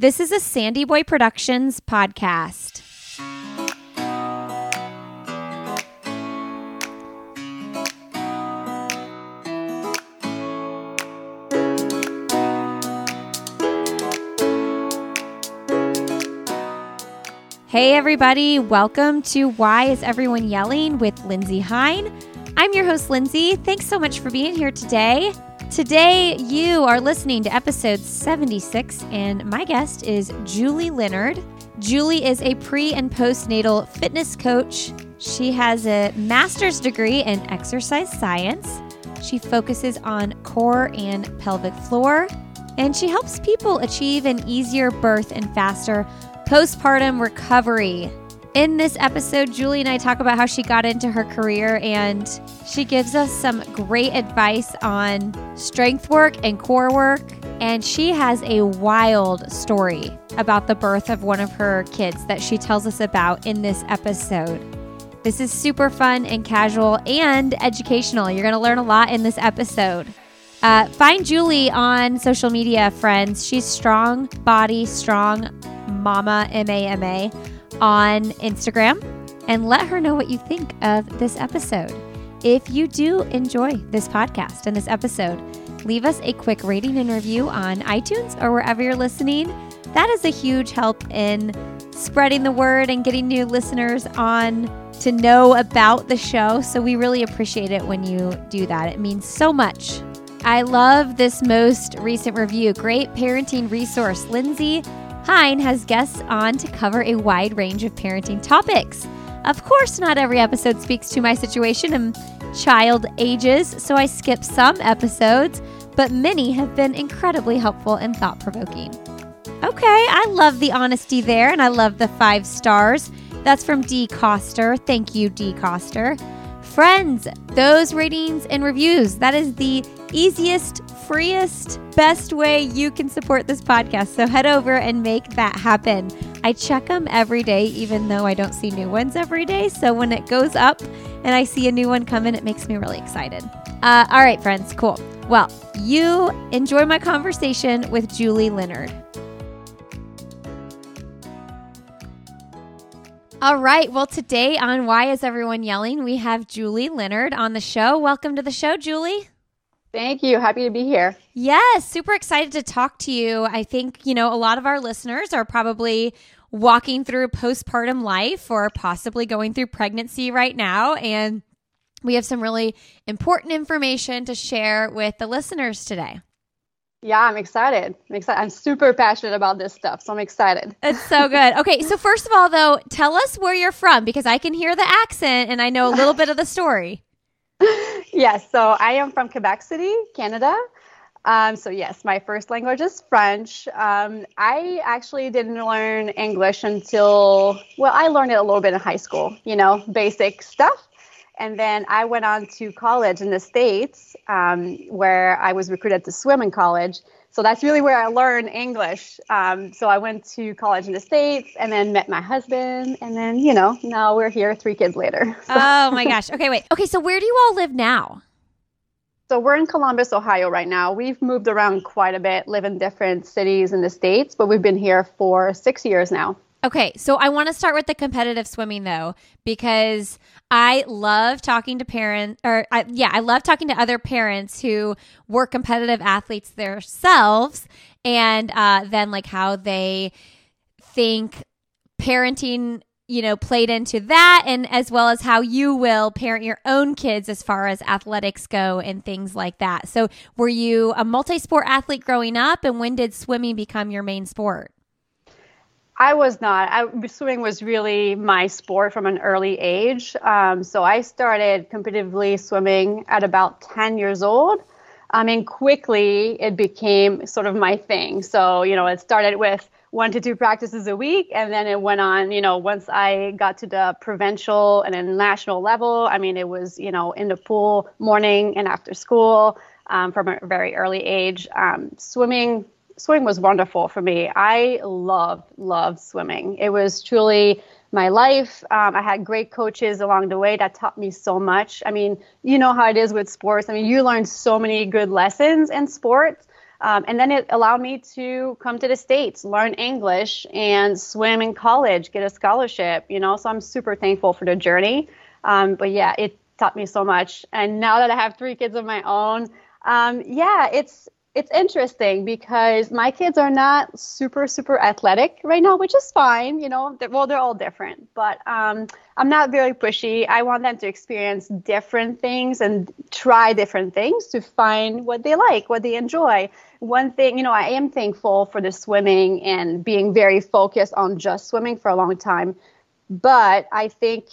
This is a SandyBoy Productions podcast. Hey, everybody, welcome to Why Is Everyone Yelling with Lindsey Hein. I'm your host, Lindsey. Thanks so much for being here today. Today, you are listening to episode 76, and my guest is Julie Leonard. Julie is a pre and postnatal fitness coach. She has a master's degree in exercise science. She focuses on core and pelvic floor, and she helps people achieve an easier birth and faster postpartum recovery. In this episode, Julie and I talk about how she got into her career and she gives us some great advice on strength work and core work. And she has a wild story about the birth of one of her kids that she tells us about in this episode. This is super fun and casual and educational. You're going to learn a lot in this episode. Uh, find Julie on social media, friends. She's Strong Body Strong Mama, M A M A on Instagram and let her know what you think of this episode. If you do enjoy this podcast and this episode, leave us a quick rating and review on iTunes or wherever you're listening. That is a huge help in spreading the word and getting new listeners on to know about the show. So we really appreciate it when you do that. It means so much. I love this most recent review. Great parenting resource. Lindsey Hein has guests on to cover a wide range of parenting topics. Of course, not every episode speaks to my situation and child ages, so I skip some episodes, but many have been incredibly helpful and thought provoking. Okay, I love the honesty there, and I love the five stars. That's from D. Coster. Thank you, D. Coster. Friends, those ratings and reviews, that is the easiest, freest, best way you can support this podcast. So head over and make that happen. I check them every day, even though I don't see new ones every day. So when it goes up and I see a new one come in, it makes me really excited. Uh, all right, friends, cool. Well, you enjoy my conversation with Julie Leonard. All right. Well, today on Why Is Everyone Yelling, we have Julie Leonard on the show. Welcome to the show, Julie. Thank you. Happy to be here. Yes, super excited to talk to you. I think, you know, a lot of our listeners are probably walking through postpartum life or possibly going through pregnancy right now. And we have some really important information to share with the listeners today. Yeah, I'm excited. I'm excited. I'm super passionate about this stuff, so I'm excited. It's so good. Okay, so first of all, though, tell us where you're from because I can hear the accent and I know a little bit of the story. yes, so I am from Quebec City, Canada. Um, so yes, my first language is French. Um, I actually didn't learn English until well, I learned it a little bit in high school. You know, basic stuff. And then I went on to college in the States, um, where I was recruited to swim in college. So that's really where I learned English. Um, so I went to college in the States and then met my husband. And then, you know, now we're here three kids later. So. Oh my gosh. Okay, wait. Okay, so where do you all live now? So we're in Columbus, Ohio right now. We've moved around quite a bit, live in different cities in the States, but we've been here for six years now. Okay, so I want to start with the competitive swimming though, because I love talking to parents, or I, yeah, I love talking to other parents who were competitive athletes themselves, and uh, then like how they think parenting, you know, played into that, and as well as how you will parent your own kids as far as athletics go and things like that. So, were you a multi sport athlete growing up, and when did swimming become your main sport? I was not. I, swimming was really my sport from an early age. Um, so I started competitively swimming at about 10 years old. I mean, quickly it became sort of my thing. So, you know, it started with one to two practices a week, and then it went on, you know, once I got to the provincial and then national level, I mean, it was, you know, in the pool morning and after school um, from a very early age. Um, swimming swimming was wonderful for me. I loved, loved swimming. It was truly my life. Um, I had great coaches along the way that taught me so much. I mean, you know how it is with sports. I mean, you learn so many good lessons in sports. Um, and then it allowed me to come to the States, learn English, and swim in college, get a scholarship, you know. So I'm super thankful for the journey. Um, but yeah, it taught me so much. And now that I have three kids of my own, um, yeah, it's it's interesting because my kids are not super super athletic right now which is fine you know they're, well they're all different but um, i'm not very pushy. I want them to experience different things and try different things to find what they like what they enjoy. One thing you know i am thankful for the swimming and being very focused on just swimming for a long time but i think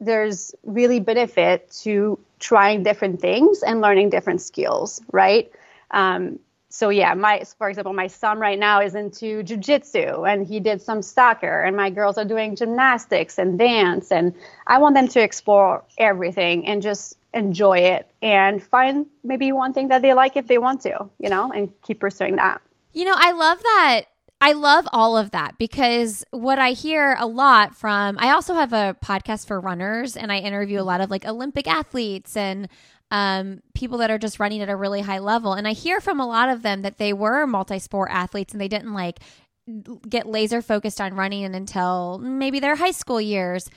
there's really benefit to trying different things and learning different skills right? Um, so yeah, my for example, my son right now is into jujitsu and he did some soccer, and my girls are doing gymnastics and dance, and I want them to explore everything and just enjoy it and find maybe one thing that they like if they want to, you know, and keep pursuing that. You know, I love that. I love all of that because what I hear a lot from I also have a podcast for runners and I interview a lot of like Olympic athletes and um, people that are just running at a really high level. And I hear from a lot of them that they were multi sport athletes and they didn't like get laser focused on running until maybe their high school years.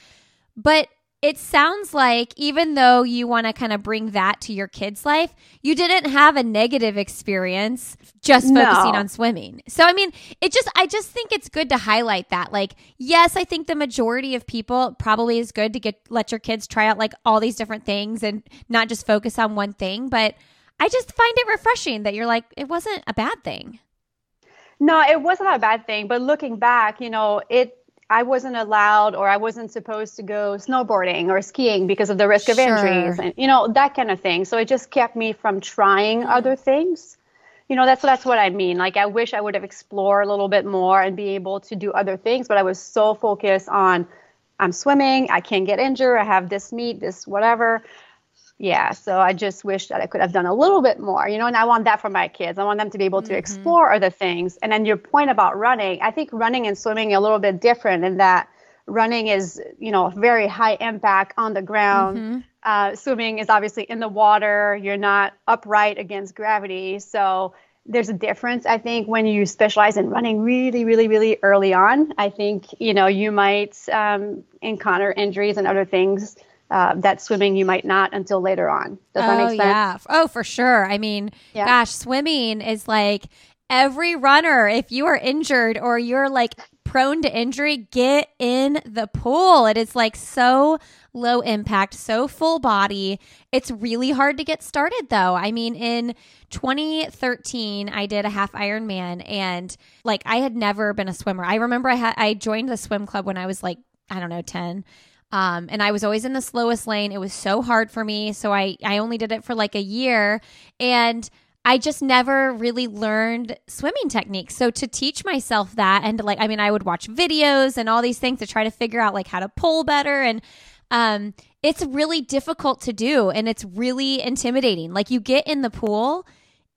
But it sounds like even though you want to kind of bring that to your kids' life, you didn't have a negative experience just focusing no. on swimming. So I mean, it just I just think it's good to highlight that. Like, yes, I think the majority of people probably is good to get let your kids try out like all these different things and not just focus on one thing, but I just find it refreshing that you're like it wasn't a bad thing. No, it wasn't a bad thing, but looking back, you know, it I wasn't allowed or I wasn't supposed to go snowboarding or skiing because of the risk of sure. injuries and you know that kind of thing. So it just kept me from trying mm-hmm. other things. You know, that's that's what I mean. Like I wish I would have explored a little bit more and be able to do other things, but I was so focused on I'm swimming, I can't get injured, I have this meet, this whatever yeah so i just wish that i could have done a little bit more you know and i want that for my kids. I want them to be able to mm-hmm. explore other things. And then your point about running i think running and swimming are a little bit different in that running is you know very high impact on the ground. Mm-hmm. uh, swimming is obviously in the water. You're not upright against gravity. So there's a difference i think when you specialize in running really really really early on. I think you know you might um, encounter injuries and other things uh, that swimming you might not until later on. Does oh, that make sense? Yeah. Oh, for sure. I mean, yeah. gosh, swimming is like every runner. If you are injured or you're like prone to injury, get in the pool. It is like so low impact, so full body. It's really hard to get started though. I mean, in 2013, I did a half Ironman and like I had never been a swimmer. I remember I had I joined the swim club when I was like I don't know, 10 um, and I was always in the slowest lane. It was so hard for me. So I, I only did it for like a year. And I just never really learned swimming techniques. So to teach myself that and to like, I mean, I would watch videos and all these things to try to figure out like how to pull better. And um, it's really difficult to do and it's really intimidating. Like you get in the pool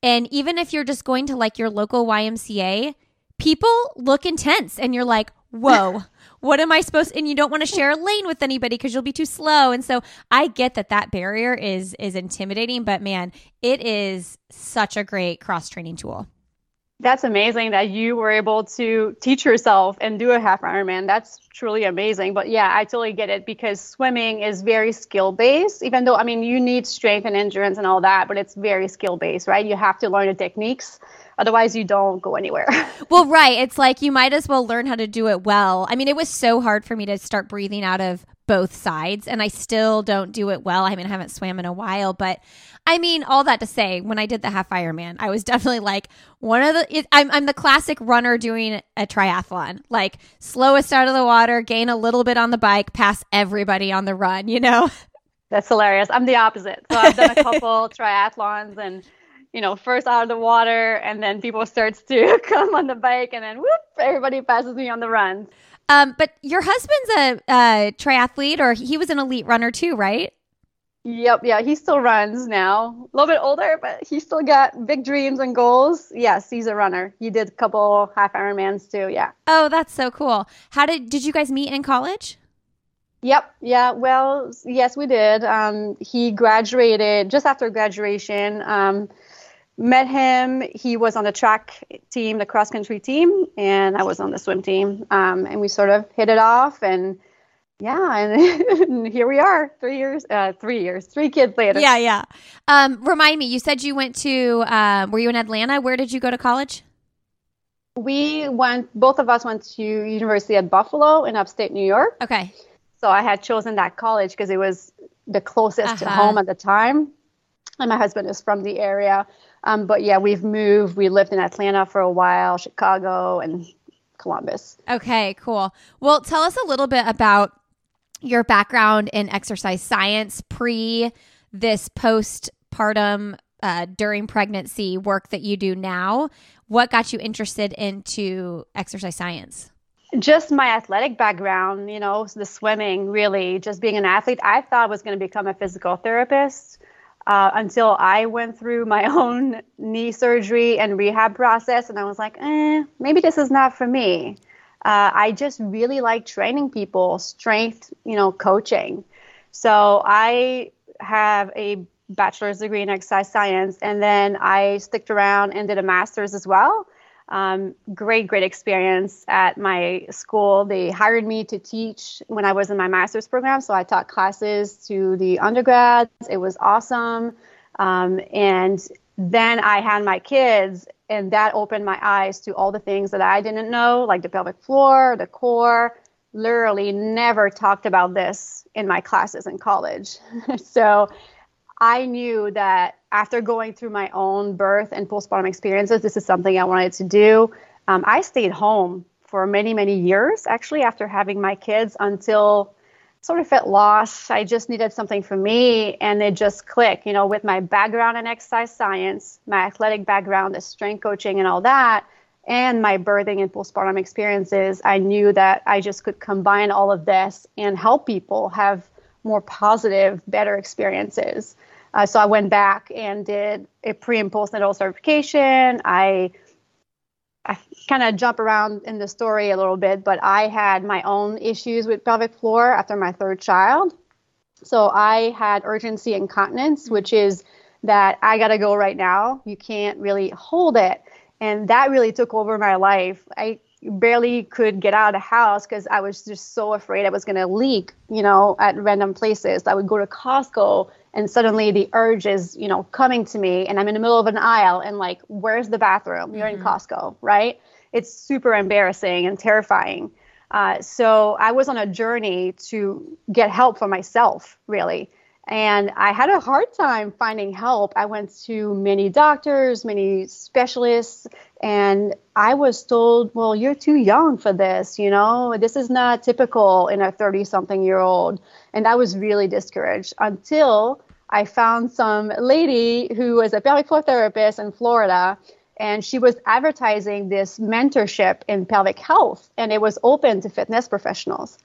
and even if you're just going to like your local YMCA, people look intense and you're like, whoa what am I supposed and you don't want to share a lane with anybody because you'll be too slow. And so I get that that barrier is is intimidating, but man, it is such a great cross training tool. That's amazing that you were able to teach yourself and do a half Ironman. That's truly amazing. But yeah, I totally get it because swimming is very skill based, even though, I mean, you need strength and endurance and all that, but it's very skill based, right? You have to learn the techniques Otherwise, you don't go anywhere. well, right. It's like you might as well learn how to do it well. I mean, it was so hard for me to start breathing out of both sides, and I still don't do it well. I mean, I haven't swam in a while, but I mean, all that to say, when I did the half Ironman, I was definitely like one of the. It, I'm I'm the classic runner doing a triathlon, like slowest out of the water, gain a little bit on the bike, pass everybody on the run. You know. That's hilarious. I'm the opposite. So I've done a couple triathlons and you know, first out of the water, and then people starts to come on the bike, and then whoop, everybody passes me on the run. Um, but your husband's a, a triathlete, or he was an elite runner too, right? Yep, yeah, he still runs now. A little bit older, but he still got big dreams and goals. Yes, he's a runner. He did a couple half Ironmans too. Yeah. Oh, that's so cool. How did did you guys meet in college? Yep. Yeah. Well, yes, we did. Um, he graduated just after graduation. Um, met him. He was on the track team, the cross country team, and I was on the swim team. Um, and we sort of hit it off, and yeah, and here we are, three years, uh, three years, three kids later. Yeah, yeah. Um, remind me, you said you went to, um, were you in Atlanta? Where did you go to college? We went, both of us went to University at Buffalo in upstate New York. Okay. So I had chosen that college because it was the closest uh-huh. to home at the time. And my husband is from the area. Um, but yeah, we've moved. We lived in Atlanta for a while, Chicago, and Columbus. Okay, cool. Well, tell us a little bit about your background in exercise science pre this postpartum uh, during pregnancy work that you do now. What got you interested into exercise science? Just my athletic background, you know, the swimming, really, just being an athlete. I thought I was going to become a physical therapist uh, until I went through my own knee surgery and rehab process, and I was like, eh, maybe this is not for me. Uh, I just really like training people, strength, you know, coaching. So I have a bachelor's degree in exercise science, and then I sticked around and did a master's as well. Um, great, great experience at my school. They hired me to teach when I was in my master's program, so I taught classes to the undergrads. It was awesome. Um, and then I had my kids, and that opened my eyes to all the things that I didn't know, like the pelvic floor, the core. Literally never talked about this in my classes in college. so I knew that after going through my own birth and postpartum experiences, this is something I wanted to do. Um, I stayed home for many, many years, actually, after having my kids until sort of felt lost. I just needed something for me, and it just clicked. You know, with my background in exercise science, my athletic background, the strength coaching, and all that, and my birthing and postpartum experiences, I knew that I just could combine all of this and help people have more positive, better experiences. Uh, so I went back and did a pre and postnatal certification. I I kind of jump around in the story a little bit, but I had my own issues with pelvic floor after my third child. So I had urgency incontinence, which is that I got to go right now. You can't really hold it. And that really took over my life. I barely could get out of the house because I was just so afraid I was going to leak, you know, at random places. I would go to Costco and suddenly the urge is, you know, coming to me and I'm in the middle of an aisle and like, where's the bathroom? You're mm-hmm. in Costco, right? It's super embarrassing and terrifying. Uh, so I was on a journey to get help for myself, really. And I had a hard time finding help. I went to many doctors, many specialists, and I was told, well, you're too young for this. You know, this is not typical in a 30 something year old. And I was really discouraged until I found some lady who was a pelvic floor therapist in Florida. And she was advertising this mentorship in pelvic health, and it was open to fitness professionals.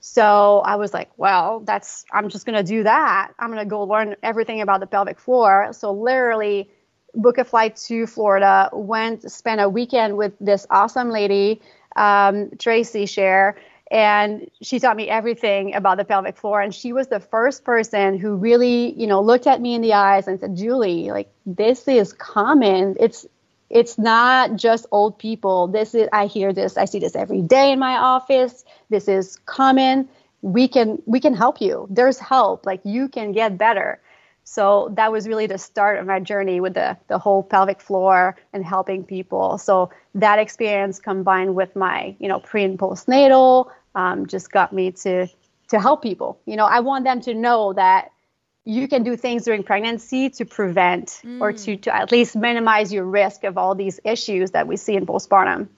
So I was like, well, that's, I'm just going to do that. I'm going to go learn everything about the pelvic floor. So literally, book a flight to Florida, went, spent a weekend with this awesome lady, um, Tracy Sher, and she taught me everything about the pelvic floor. And she was the first person who really, you know, looked at me in the eyes and said, Julie, like, this is common. It's, it's not just old people. This is I hear this. I see this every day in my office. This is common. We can we can help you. There's help. Like you can get better. So that was really the start of my journey with the the whole pelvic floor and helping people. So that experience combined with my you know pre and postnatal um, just got me to to help people. You know, I want them to know that you can do things during pregnancy to prevent mm. or to, to at least minimize your risk of all these issues that we see in postpartum.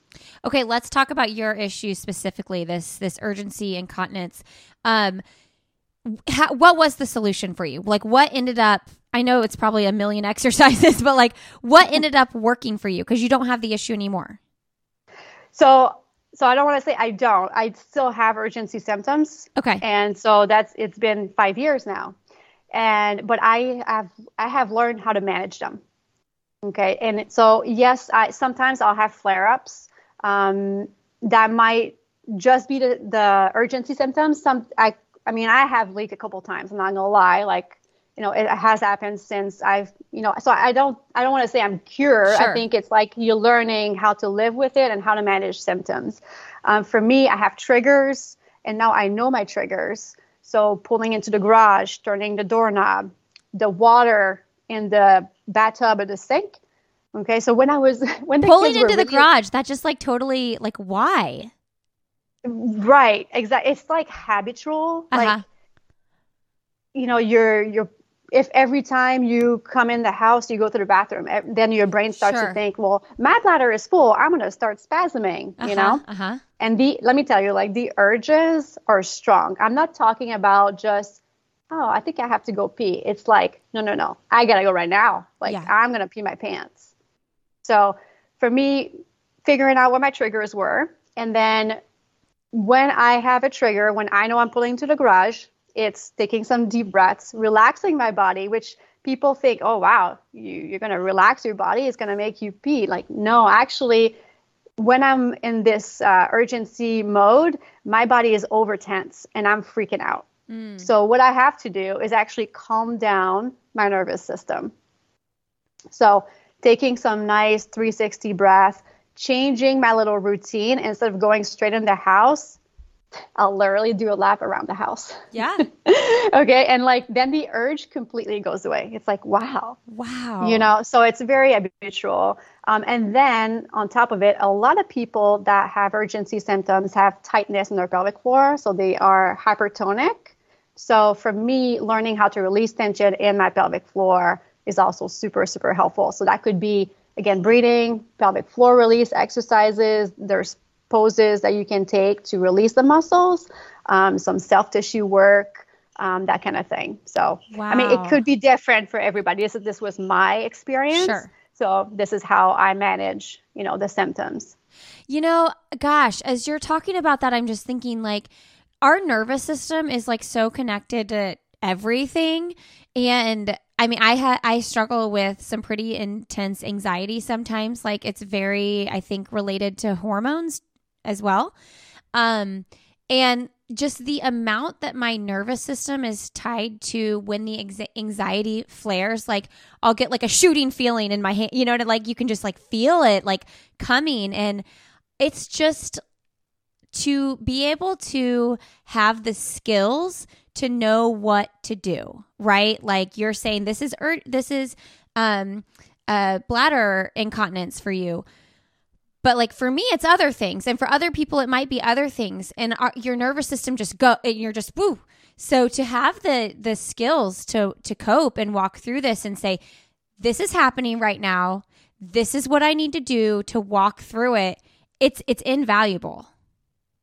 Okay, let's talk about your issue specifically. This this urgency incontinence. Um, how, what was the solution for you? Like, what ended up? I know it's probably a million exercises, but like, what ended up working for you because you don't have the issue anymore? So so I don't want to say I don't. I still have urgency symptoms. Okay. And so that's it's been five years now and but I have I have learned how to manage them. Okay, and so yes, I sometimes I'll have flare-ups um, that might just be the, the urgency symptoms. Some I I mean I have leaked a couple times. I'm not gonna lie, like you know, it has happened since I've, you know, so I don't, I don't want to say I'm cured. Sure. I think it's like you're learning how to live with it and how to manage symptoms. Um, for me, I have triggers, and now I know my triggers. So pulling into the garage, turning the doorknob, the water in the bathtub or the sink. Okay, so when I was when the Pulling into the really- garage, that just like totally like why? right? Exactly. It's like habitual. Uh-huh. Like you know, you're you're if every time you come in the house, you go to the bathroom, then your brain starts Sure. to think, well, my bladder is full. I'm going to start spasming, you know? Uh huh. And the let me tell you, like the urges are strong. I'm not talking about just, oh, I think I have to go pee. It's like, no, no, no, I gotta go right now. Like Yeah. I'm gonna pee my pants. So for me, figuring out what my triggers were, and then when I have a trigger, when I know I'm pulling to the garage, it's taking some deep breaths, relaxing my body, which people think, oh wow, you, you're gonna relax your body, it's gonna make you pee. Like, no, actually, when I'm in this uh, urgency mode, my body is over tense and I'm freaking out. So what I have to do is actually calm down my nervous system. So taking some nice 360 breath, changing my little routine instead of going straight in the house, I'll literally do a lap around the house. Yeah. okay, and like then the urge completely goes away. It's like wow, Wow. you know so it's very habitual um, and then on top of it a lot of people that have urgency symptoms have tightness in their pelvic floor so they are hypertonic so for me learning how to release tension in my pelvic floor is also super super helpful so that could be again breathing pelvic floor release exercises there's poses that you can take to release the muscles um, some self tissue work um, that kind of thing so I mean, it could be different for everybody. This, this was my experience. Sure. So this is how I manage, you know, the symptoms. You know, gosh, as you're talking about that, I'm just thinking like our nervous system is like so connected to everything. And I mean, I had I struggle with some pretty intense anxiety sometimes. Like it's very, I think, related to hormones as well. Um, and just the amount that my nervous system is tied to when the exa- anxiety flares, like I'll get like a shooting feeling in my hand, you know, to like you can just like feel it like coming. And it's just to be able to have the skills to know what to do, right? Like you're saying, this is ur- this is um, uh, bladder incontinence for you. But like for me, it's other things, and for other people, it might be other things, and our, your nervous system just go, and you're just woo. So to have the the skills to to cope and walk through this and say, this is happening right now. This is what I need to do to walk through it. It's it's invaluable.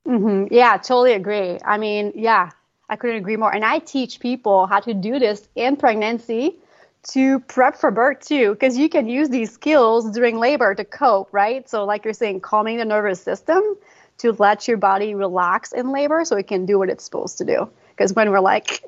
hmm Yeah, totally agree. I mean, yeah, I couldn't agree more. And I teach people how to do this in pregnancy to prep for birth too, because you can use these skills during labor to cope, right? So, like you're saying, calming the nervous system to let your body relax in labor so it can do what it's supposed to do. Because when we're like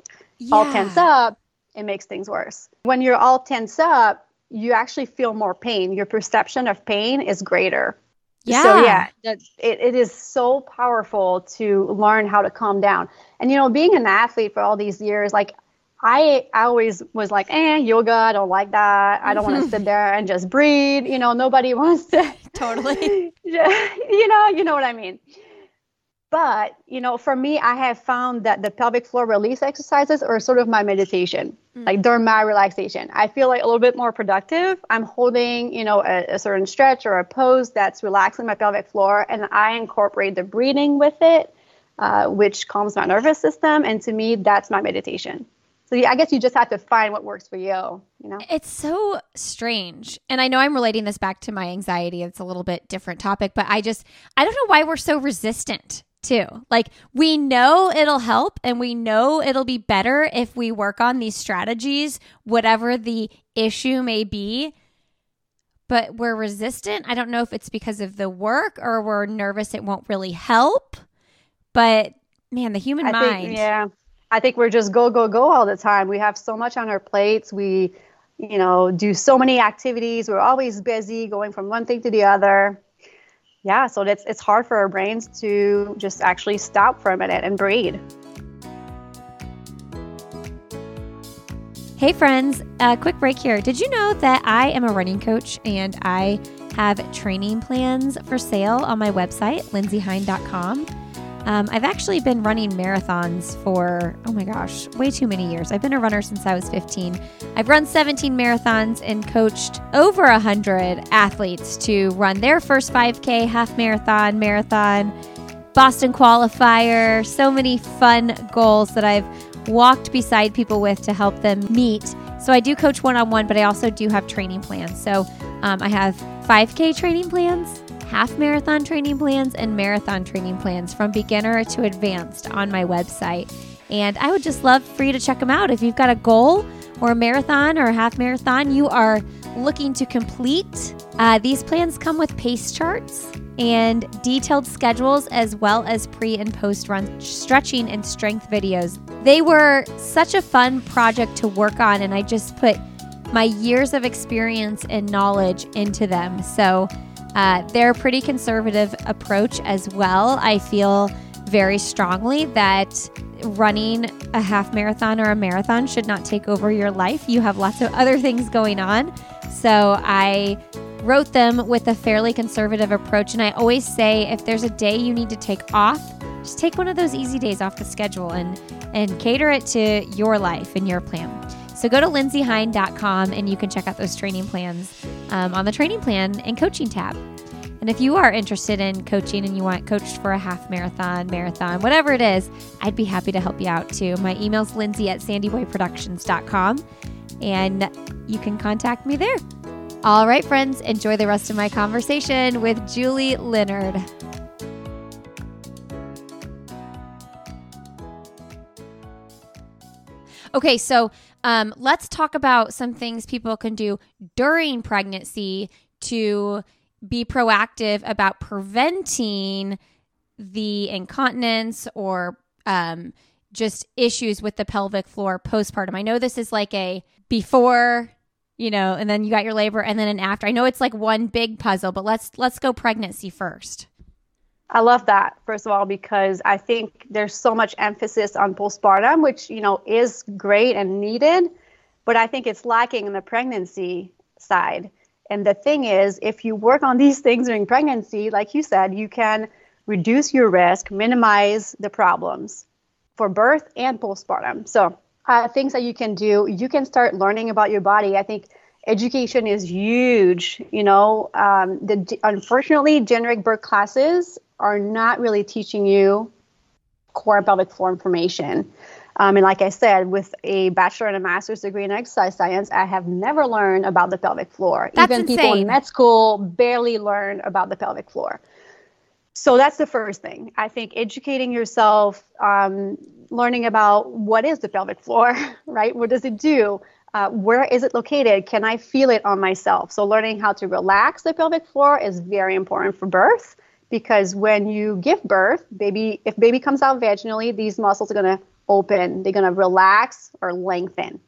all tense up, it makes things worse. When you're all tense up, you actually feel more pain. Your perception of pain is greater. Yeah. So yeah, that, it, it is so powerful to learn how to calm down. And you know, being an athlete for all these years, like I, I always was like, eh, yoga, I don't like that. I don't want to sit there and just breathe. You know, nobody wants to Totally. you know, you know what I mean. But, you know, for me, I have found that the pelvic floor release exercises are sort of my meditation, like during my relaxation. I feel like a little bit more productive. I'm holding, you know, a, a certain stretch or a pose that's relaxing my pelvic floor, and I incorporate the breathing with it, uh, which calms my nervous system. And to me, that's my meditation. So yeah, I guess you just have to find what works for you, you know? It's so strange. And I know I'm relating this back to my anxiety. It's a little bit different topic, but I just I don't know why we're so resistant too. Like we know it'll help and we know it'll be better if we work on these strategies, whatever the issue may be. But we're resistant. I don't know if it's because of the work or we're nervous it won't really help. But man, the human I mind. Think, yeah. I think we're just go, go, go all the time. We have so much on our plates. We, you know, do so many activities. We're always busy going from one thing to the other. Yeah, so it's it's hard for our brains to just actually stop for a minute and breathe. Hey, friends, a quick break here. Did you know that I am a running coach and I have training plans for sale on my website, lindseyhein.com? Um, I've actually been running marathons for, oh my gosh, way too many years. I've been a runner since I was 15. I've run 17 marathons and coached over 100 athletes to run their first 5K, half marathon, marathon, Boston qualifier. So many fun goals that I've walked beside people with to help them meet. So I do coach one on one, but I also do have training plans. So um, I have 5K training plans, half marathon training plans and marathon training plans from beginner to advanced on my website. And I would just love for you to check them out. If you've got a goal or a marathon or a half marathon you are looking to complete, uh, these plans come with pace charts and detailed schedules as well as pre and post run stretching and strength videos. They were such a fun project to work on, and I just put my years of experience and knowledge into them. So, uh, they're a pretty conservative approach as well. I feel very strongly that running a half marathon or a marathon should not take over your life. You have lots of other things going on. So I wrote them with a fairly conservative approach. And I always say if there's a day you need to take off, just take one of those easy days off the schedule and, and cater it to your life and your plan. So go to lindseyhein.com and you can check out those training plans um, on the training plan and coaching tab. And if you are interested in coaching and you want coached for a half marathon, marathon, whatever it is, I'd be happy to help you out too. My email's lindsey at sandyboyproductions.com and you can contact me there. All right, friends, enjoy the rest of my conversation with Julie Leonard. Okay, so um, let's talk about some things people can do during pregnancy to be proactive about preventing the incontinence or um, just issues with the pelvic floor postpartum. I know this is like a before, you know, and then you got your labor and then an after. I know it's like one big puzzle, but let's let's go pregnancy first. I love that, first of all, because I think there's so much emphasis on postpartum, which, you know, is great and needed, but I think it's lacking in the pregnancy side. And the thing is, if you work on these things during pregnancy, like you said, you can reduce your risk, minimize the problems for birth and postpartum. So, uh, things that you can do, you can start learning about your body. I think education is huge. You know, um, the unfortunately, generic birth classes are not really teaching you core pelvic floor information. Um, and like I said, with a bachelor and a master's degree in exercise science, I have never learned about the pelvic floor. That's Even insane. people in med school barely learn about the pelvic floor. So that's the first thing. I think educating yourself, um, learning about what is the pelvic floor, right? What does it do? Uh, where is it located? Can I feel it on myself? So learning how to relax the pelvic floor is very important for birth because when you give birth, baby, if baby comes out vaginally, these muscles are going to open, they're going to relax or lengthen.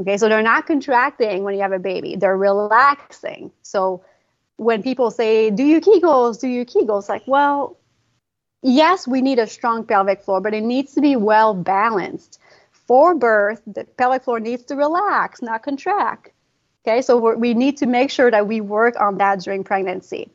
Okay, so they're not contracting when you have a baby, they're relaxing. So when people say, Do you Kegels? Do you Kegels? Like, well, yes, we need a strong pelvic floor, but it needs to be well balanced. For birth, the pelvic floor needs to relax, not contract. Okay, so we need to make sure that we work on that during pregnancy.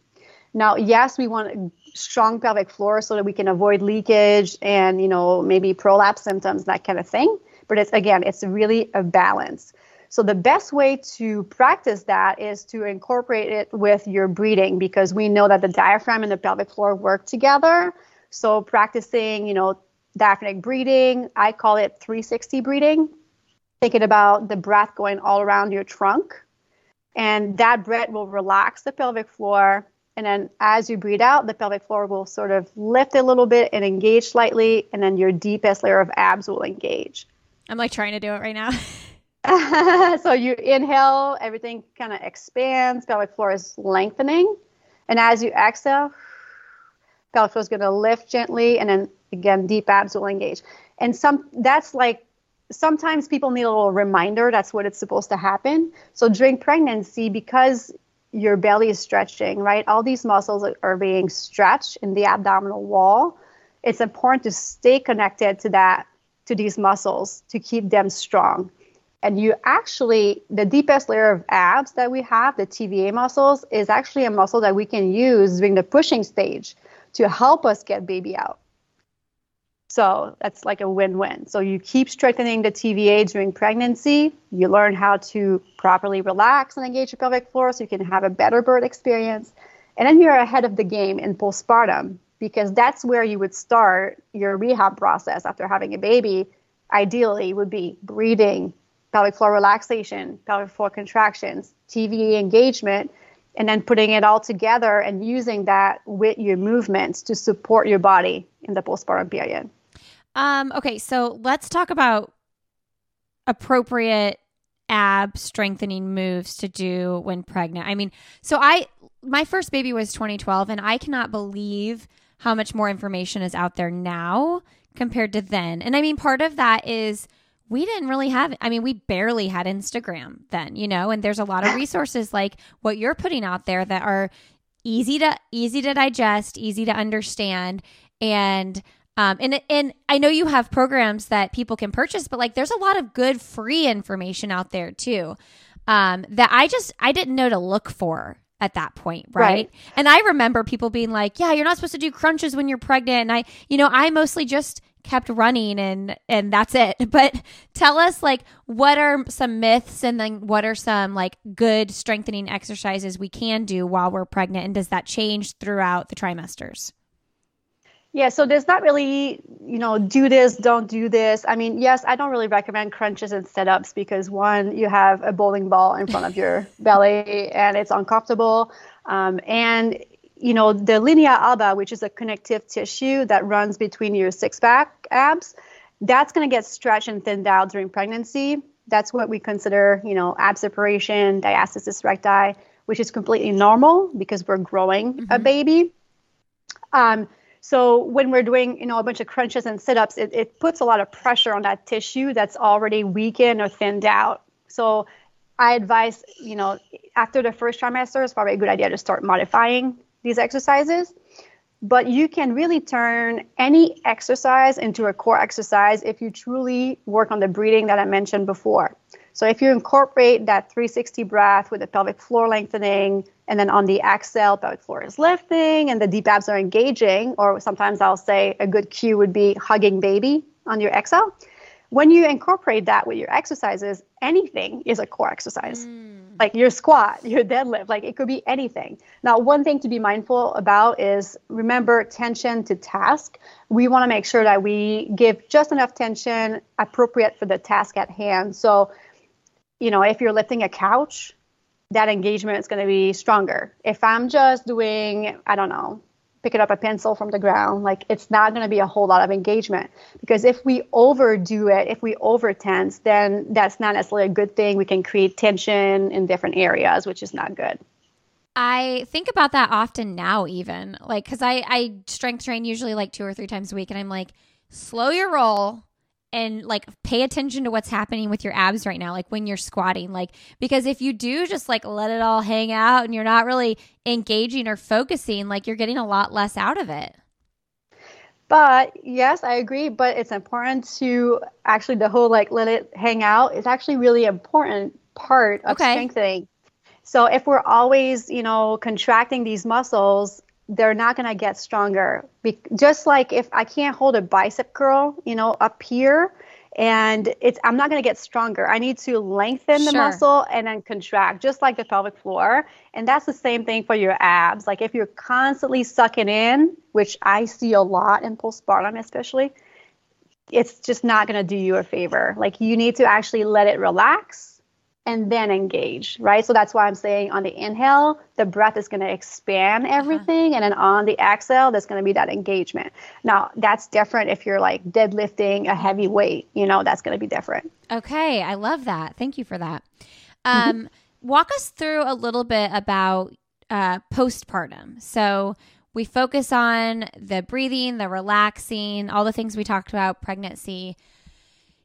Now, yes, we want strong pelvic floor so that we can avoid leakage and, you know, maybe prolapse symptoms, that kind of thing. But it's again, it's really a balance. So the best way to practice that is to incorporate it with your breathing because we know that the diaphragm and the pelvic floor work together. So practicing, you know, diaphragmatic breathing, I call it 360 breathing. Thinking about the breath going all around your trunk. And that breath will relax the pelvic floor and then as you breathe out, the pelvic floor will sort of lift a little bit and engage slightly. And then your deepest layer of abs will engage. I'm like trying to do it right now. so you inhale, everything kind of expands, pelvic floor is lengthening. And as you exhale, pelvic floor is going to lift gently. And then again, deep abs will engage. And some that's like sometimes people need a little reminder that's what it's supposed to happen. So during pregnancy, because your belly is stretching, right? All these muscles are being stretched in the abdominal wall. It's important to stay connected to that, to these muscles to keep them strong. And you actually, the deepest layer of abs that we have, the TVA muscles, is actually a muscle that we can use during the pushing stage to help us get baby out. So that's like a win win. So you keep strengthening the TVA during pregnancy. You learn how to properly relax and engage your pelvic floor so you can have a better birth experience. And then you're ahead of the game in postpartum because that's where you would start your rehab process after having a baby. Ideally, would be breathing, pelvic floor relaxation, pelvic floor contractions, TVA engagement, and then putting it all together and using that with your movements to support your body in the postpartum period. Um, okay, so let's talk about appropriate ab strengthening moves to do when pregnant. I mean, so I my first baby was 2012 and I cannot believe how much more information is out there now compared to then. And I mean, part of that is we didn't really have I mean, we barely had Instagram then, you know, and there's a lot of resources like what you're putting out there that are easy to easy to digest, easy to understand and um, and and I know you have programs that people can purchase, but like there's a lot of good free information out there too um, that I just I didn't know to look for at that point, right? right? And I remember people being like, "Yeah, you're not supposed to do crunches when you're pregnant." And I, you know, I mostly just kept running and and that's it. But tell us like what are some myths and then what are some like good strengthening exercises we can do while we're pregnant and does that change throughout the trimesters? Yeah, so there's not really, you know, do this, don't do this. I mean, yes, I don't really recommend crunches and sit ups because one, you have a bowling ball in front of your belly and it's uncomfortable. Um, and, you know, the linea alba, which is a connective tissue that runs between your six pack abs, that's going to get stretched and thinned out during pregnancy. That's what we consider, you know, ab separation, diastasis recti, which is completely normal because we're growing mm-hmm. a baby. Um, so when we're doing, you know, a bunch of crunches and sit-ups, it, it puts a lot of pressure on that tissue that's already weakened or thinned out. So I advise, you know, after the first trimester, it's probably a good idea to start modifying these exercises. But you can really turn any exercise into a core exercise if you truly work on the breathing that I mentioned before. So if you incorporate that 360 breath with the pelvic floor lengthening, and then on the exhale, pelvic floor is lifting and the deep abs are engaging, or sometimes I'll say a good cue would be hugging baby on your exhale. When you incorporate that with your exercises, anything is a core exercise. Mm. Like your squat, your deadlift, like it could be anything. Now, one thing to be mindful about is remember tension to task. We want to make sure that we give just enough tension appropriate for the task at hand. So you know, if you're lifting a couch, that engagement is going to be stronger. If I'm just doing, I don't know, picking up a pencil from the ground, like it's not going to be a whole lot of engagement. Because if we overdo it, if we over tense, then that's not necessarily a good thing. We can create tension in different areas, which is not good. I think about that often now, even like because I I strength train usually like two or three times a week, and I'm like, slow your roll, and like pay attention to what's happening with your abs right now like when you're squatting like because if you do just like let it all hang out and you're not really engaging or focusing like you're getting a lot less out of it but yes i agree but it's important to actually the whole like let it hang out is actually really important part of okay. strengthening so if we're always you know contracting these muscles they're not going to get stronger. Be- just like if I can't hold a bicep curl, you know, up here, and it's I'm not going to get stronger. I need to lengthen the sure. muscle and then contract, just like the pelvic floor. And that's the same thing for your abs. Like if you're constantly sucking in, which I see a lot in postpartum, especially, it's just not going to do you a favor. Like you need to actually let it relax and then engage, right? So that's why I'm saying on the inhale, the breath is going to expand uh-huh. everything. Uh-huh. And then on the exhale, there's going to be that engagement. Now, that's different if you're like deadlifting a heavy weight, you know, that's going to be different. Okay. I love that. Thank you for that. Mm-hmm. Um, mm-hmm. Walk us through a little bit about uh, postpartum. So, we focus on the breathing, the relaxing, all the things we talked about, pregnancy.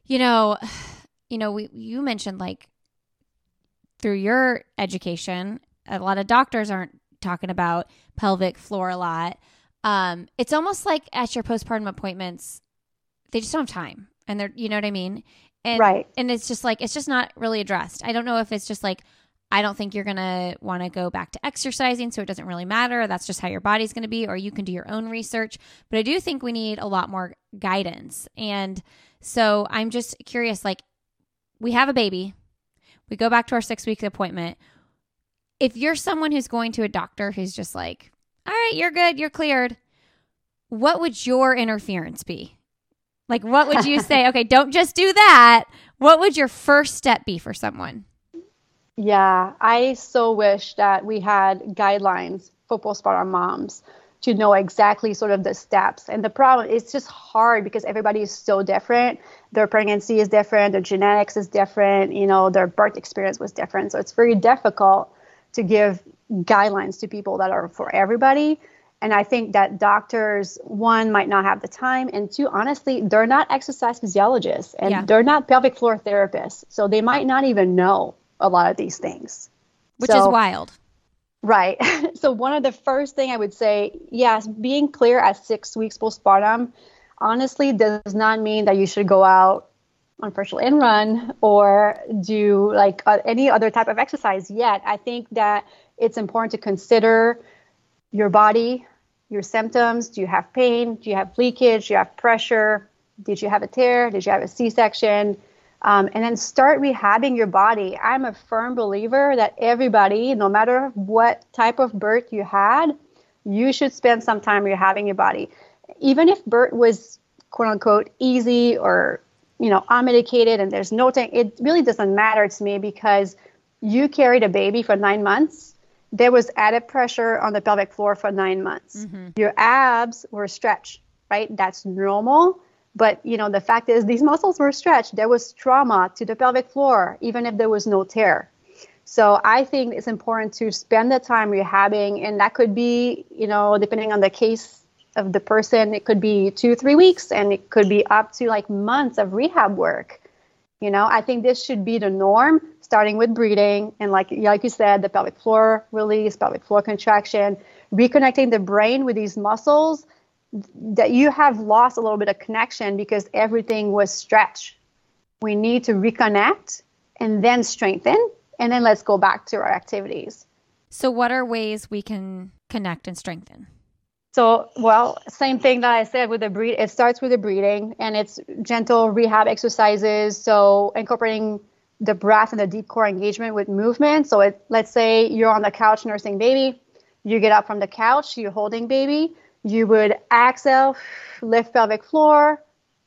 You know, you know, we you mentioned like through your education, a lot of doctors aren't talking about pelvic floor a lot. Um, it's almost like at your postpartum appointments, they just don't have time. And they're, you know what I mean? And, Right. And it's just like, it's just not really addressed. I don't know if it's just like, I don't think you're going to want to go back to exercising, so it doesn't really matter. That's just how your body's going to be, or you can do your own research. But I do think we need a lot more guidance. And so I'm just curious like, we have a baby, we go back to our six week appointment. If you're someone who's going to a doctor who's just like, all right, you're good, you're cleared, what would your interference be? Like, what would you say? okay, don't just do that. What would your first step be for someone? Yeah, I so wish that we had guidelines for postpartum moms to know exactly sort of the steps. And the problem it's just hard because everybody is so different. Their pregnancy is different, their genetics is different, you know, their birth experience was different. So it's very difficult to give guidelines to people that are for everybody. And I think that doctors, one, might not have the time, and two, honestly, they're not exercise physiologists and Yeah. they're not pelvic floor therapists. So they might not even know a lot of these things. Which So- is wild. Right. so one of the first thing I would say, yes, being clear at six weeks postpartum, honestly, does not mean that you should go out unfortunately and run or do like uh, any other type of exercise yet. I think that it's important to consider your body, your symptoms. Do you have pain? Do you have leakage? Do you have pressure? Did you have a tear? Did you have a C-section? Um, and then start rehabbing your body. I'm a firm believer that everybody, no matter what type of birth you had, you should spend some time rehabbing your body. Even if birth was quote unquote easy or you know unmedicated and there's no thing, it really doesn't matter to me because you carried a baby for nine months. There was added pressure on the pelvic floor for nine months. Mm-hmm. Your abs were stretched, right? That's normal. But you know, the fact is these muscles were stretched. There was trauma to the pelvic floor, even if there was no tear. So I think it's important to spend the time rehabbing, and that could be, you know, depending on the case of the person, it could be two, three weeks, and it could be up to like months of rehab work. You know, I think this should be the norm, starting with breathing and like like you said, the pelvic floor release, pelvic floor contraction, reconnecting the brain with these muscles that you have lost a little bit of connection because everything was stretched. We need to reconnect and then strengthen, and then let's go back to our activities. So, what are ways we can connect and strengthen? So, well, same thing that I said with the breathe. It starts with the breathing, and it's gentle rehab exercises. So, incorporating the breath and the deep core engagement with movement. So, it, let's say you're on the couch nursing baby, you get up from the couch, you're holding baby. You would exhale, lift pelvic floor,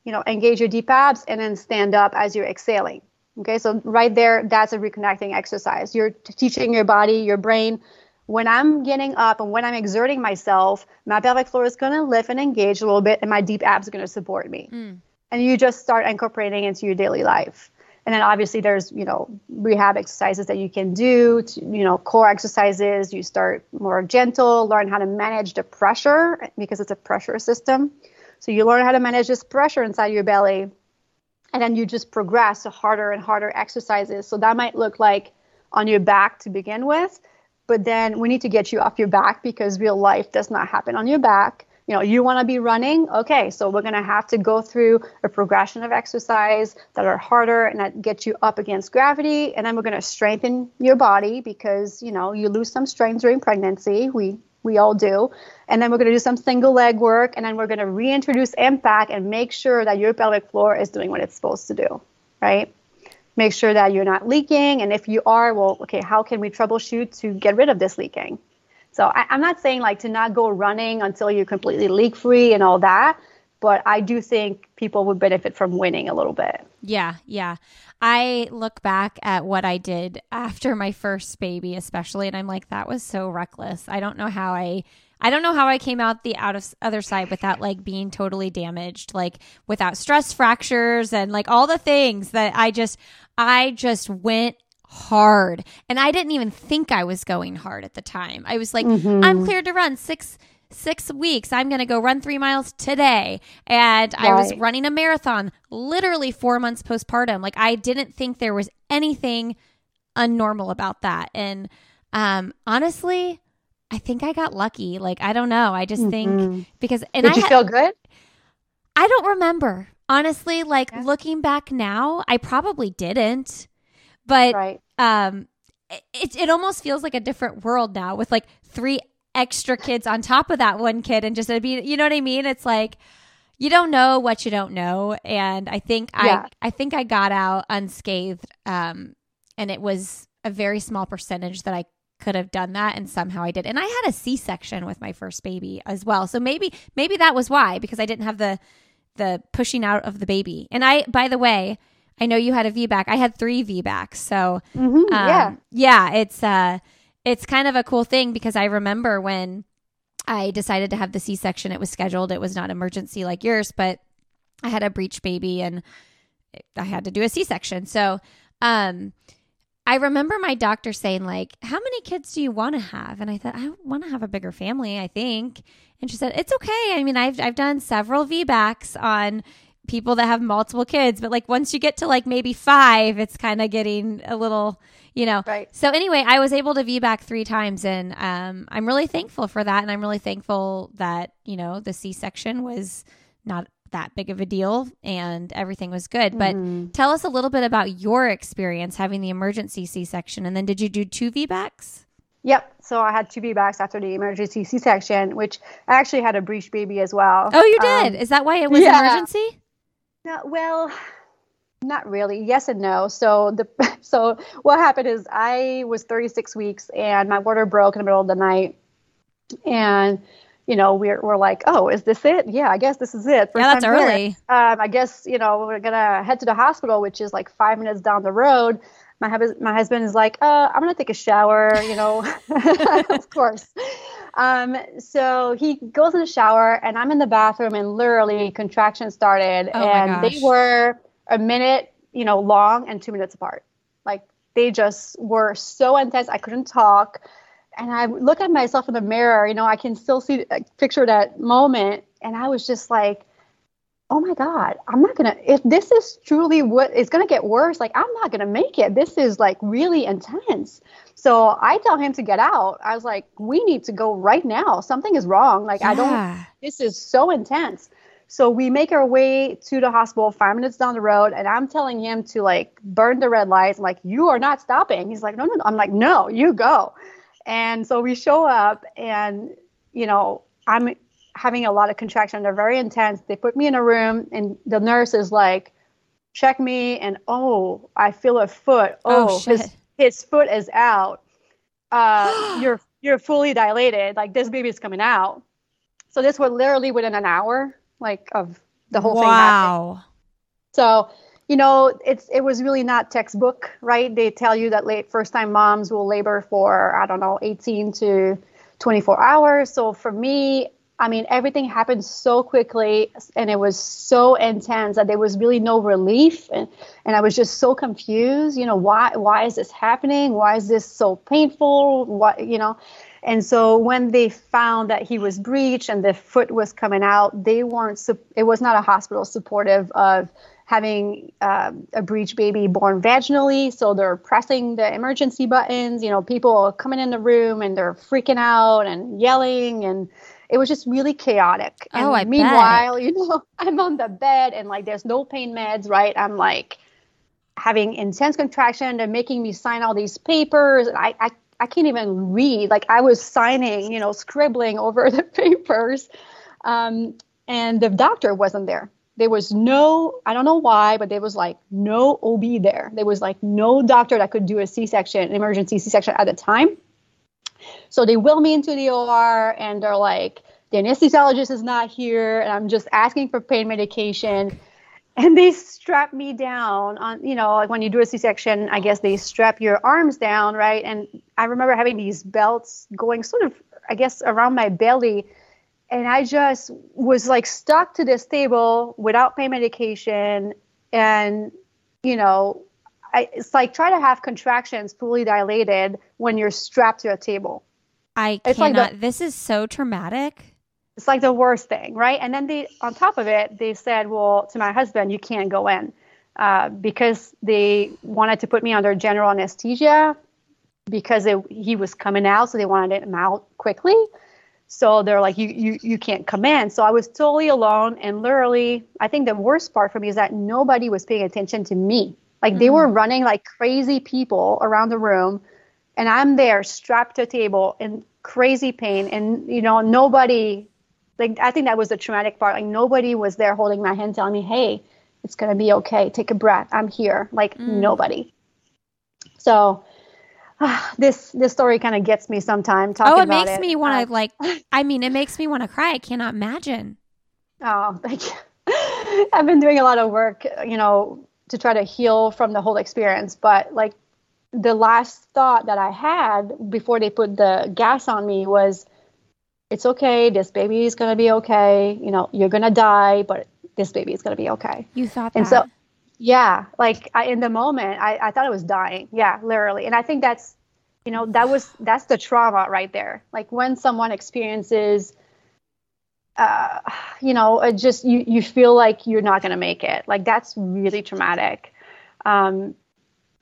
you know, engage your deep abs, and then stand up as you're exhaling. Okay, so right there, that's a reconnecting exercise. You're teaching your body, your brain, when I'm getting up and when I'm exerting myself, my pelvic floor is going to lift and engage a little bit, and my deep abs are going to support me. Hmm. And you just start incorporating into your daily life. And then obviously there's you know rehab exercises that you can do. To, you know core exercises. You start more gentle, learn how to manage the pressure because it's a pressure system. So you learn how to manage this pressure inside your belly, and then you just progress to harder and harder exercises. So that might look like on your back to begin with, but then we need to get you off your back because real life does not happen on your back. You know, you want to be running, okay, so we're going to have to go through a progression of exercise that are harder and that get you up against gravity, and then we're going to strengthen your body because you know you lose some strength during pregnancy. We we all do, and then we're going to do some single leg work, and then we're going to reintroduce impact and make sure that your pelvic floor is doing what it's supposed to do, right? Make sure that you're not leaking, and if you are, well, okay, how can we troubleshoot to get rid of this leaking? So I, I'm not saying like to not go running until you're completely leak free and all that, but I do think people would benefit from winning a little bit. Yeah, yeah. I look back at what I did after my first baby, especially, and I'm like, that was so reckless. I don't know how I. I don't know how I came out the out of other side without like being totally damaged, like without stress fractures and like all the things that I just I just went hard. And I didn't even think I was going hard at the time. I was like, I'm cleared to run 6 6 weeks. I'm going to go run 3 miles today. And I was running a marathon literally 4 months postpartum. Like I didn't think there was anything unnormal about that. And um honestly, I think I got lucky. Like I don't know. I just think because and Did I you had- feel good? I don't remember. honestly, like Yeah. looking back now, I probably didn't. But Right. um it it almost feels like a different world now with like three extra kids on top of that one kid and just it'd be you know what I mean? It's like you don't know what you don't know and I think Yeah. I I think I got out unscathed um and it was a very small percentage that I could have done that and somehow I did. And I had a C-section with my first baby as well. So maybe maybe that was why because I didn't have the the pushing out of the baby. And I by the way, I know you had a VBAC. I had 3 VBACs. So Mhm, um, yeah. yeah, it's uh it's kind of a cool thing because I remember when I decided to have the C-section, it was scheduled. It was not emergency like yours, but I had a breech baby and I had to do a C-section. So, um I remember my doctor saying like, "How many kids do you want to have?" And I thought, "I want to have a bigger family, I think." And she said, "It's okay. I mean, I've I've done several VBACs on people that have multiple kids, but like once you get to like maybe 5, it's kind of getting a little, you know, Right. so anyway, I was able to VBAC three times, and um, I'm really thankful for that, and I'm really thankful that you know the C-section was not that big of a deal, and everything was good. But Mhm. tell us a little bit about your experience having the emergency C-section, and then did you do two VBACs? Yep. So I had two VBACs after the emergency C-section, which I actually had a breech baby as well. Oh, you Um, did. Is that why it was yeah. emergency? No, well, not really. Yes and no. So the so what happened is I was 36 weeks and my water broke in the middle of the night, and you know we're we're like, oh, is this it? Yeah, I guess this is it. First Yeah, that's early. Um, I guess you know we're gonna head to the hospital, which is like five minutes down the road. My husband, my husband is like, uh, I'm gonna take a shower, you know, of course. Um, so he goes in the shower, and I'm in the bathroom, and literally contractions started, Oh and they were a minute, you know, long and two minutes apart. Like they just were so intense, I couldn't talk. And I look at myself in the mirror, you know, I can still see, like, picture that moment, and I was just like, oh my god i'm not gonna if this is truly what is gonna get worse like i'm not gonna make it. This is like really intense. So i tell him to get out. I was like we need to go right now. Something is wrong. Like i don't this is so intense. So we make our way to the hospital five minutes down the road and i'm telling him to like burn the red lights. I'm like you are not stopping. He's like no no no. I'm like no you go and so we show up and you know i'm having a lot of contraction. They're very intense. They put me in a room and the nurse is like check me. And oh i feel a foot. Oh, oh, his, his foot is out. Uh, you're you're fully dilated. Like this baby is coming out. So this was literally within an hour like of the whole thing wow. so, you know, it's it was really not textbook, right? They tell you that late first time moms will labor for I don't know, 18 to 24 hours. So for me, I mean, everything happened so quickly and it was so intense that there was really no relief and, and I was just so confused, you know, why why is this happening? Why is this so painful? What, you know? And so when they found that he was breached and the foot was coming out, they weren't. It was not a hospital supportive of having um, a breech baby born vaginally. So they're pressing the emergency buttons. You know, people are coming in the room and they're freaking out and yelling, and it was just really chaotic. And Oh, I bet. meanwhile, you know, I'm on the bed and like there's no pain meds, right? I'm like having intense contraction. They're making me sign all these papers. And I, I, I can't even read. Like I was signing, you know, scribbling over the papers. Um, and the doctor wasn't there. There was no, I don't know why, but there was like no OB there. There was like no doctor that could do a C-section, an emergency C-section at the time. So they wheel me into the OR and they're like, the anesthesiologist is not here. And I'm just asking for pain medication and they strap me down on you know like when you do a c-section i guess they strap your arms down right and i remember having these belts going sort of i guess around my belly and i just was like stuck to this table without pain medication and you know I, it's like try to have contractions fully dilated when you're strapped to a table I It's like cannot. the- this is so traumatic. It's like the worst thing, right? And then they, on top of it, they said, well, to my husband, you can't go in uh, because they wanted to put me under general anesthesia because it, he was coming out, so they wanted him out quickly. So they're like, you, you, you can't come in. So I was totally alone. And literally, I think the worst part for me is that nobody was paying attention to me. Like mm-hmm. they were running like crazy people around the room. And I'm there strapped to a table in crazy pain. And, you know, nobody, like, I think that was the traumatic part. Like nobody was there holding my hand, telling me, hey, it's going to be okay. Take a breath. I'm here. Like mm. nobody. So this this story kind of gets me sometime talking about. oh it makes it. me want to uh, like i mean it makes me want to cry i cannot imagine oh thank you i've been doing a lot of work you know to try to heal from the whole experience but like the last thought that i had before they put the gas on me was it's okay this baby is going to be okay you know you're going to die but this baby is going to be okay you thought that. and so yeah, like I, in the moment, I, I thought I was dying. Yeah, literally. And I think that's, you know, that was that's the trauma right there. Like when someone experiences, uh, you know, just you you feel like you're not gonna make it. Like that's really traumatic. Um,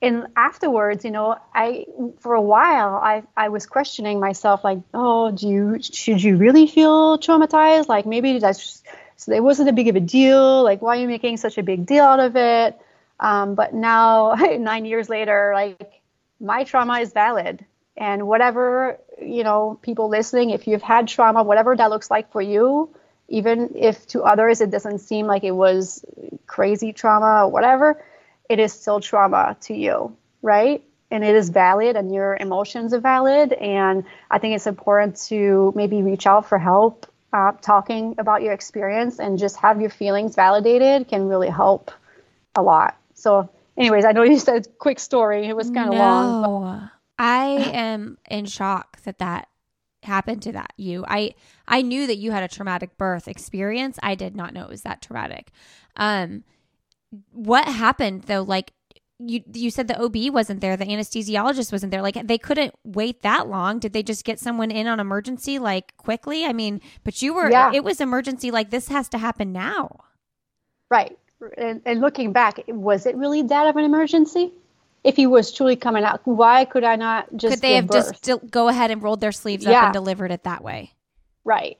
and afterwards, you know, I for a while I I was questioning myself, like, oh, do you should you really feel traumatized? Like maybe that's so it wasn't a big of a deal. Like, why are you making such a big deal out of it? Um, but now, nine years later, like my trauma is valid. And whatever, you know, people listening, if you've had trauma, whatever that looks like for you, even if to others it doesn't seem like it was crazy trauma or whatever, it is still trauma to you, right? And it is valid and your emotions are valid. And I think it's important to maybe reach out for help uh, talking about your experience and just have your feelings validated can really help a lot. So, anyways, I know you said quick story. It was kind of no, long. I am in shock that that happened to that you. I I knew that you had a traumatic birth experience. I did not know it was that traumatic. Um what happened though like you you said the OB wasn't there, the anesthesiologist wasn't there. Like they couldn't wait that long. Did they just get someone in on emergency like quickly? I mean, but you were yeah. it was emergency like this has to happen now. Right. And, and looking back, was it really that of an emergency? If he was truly coming out, why could I not just Could they have birth? just go ahead and rolled their sleeves yeah. up and delivered it that way? Right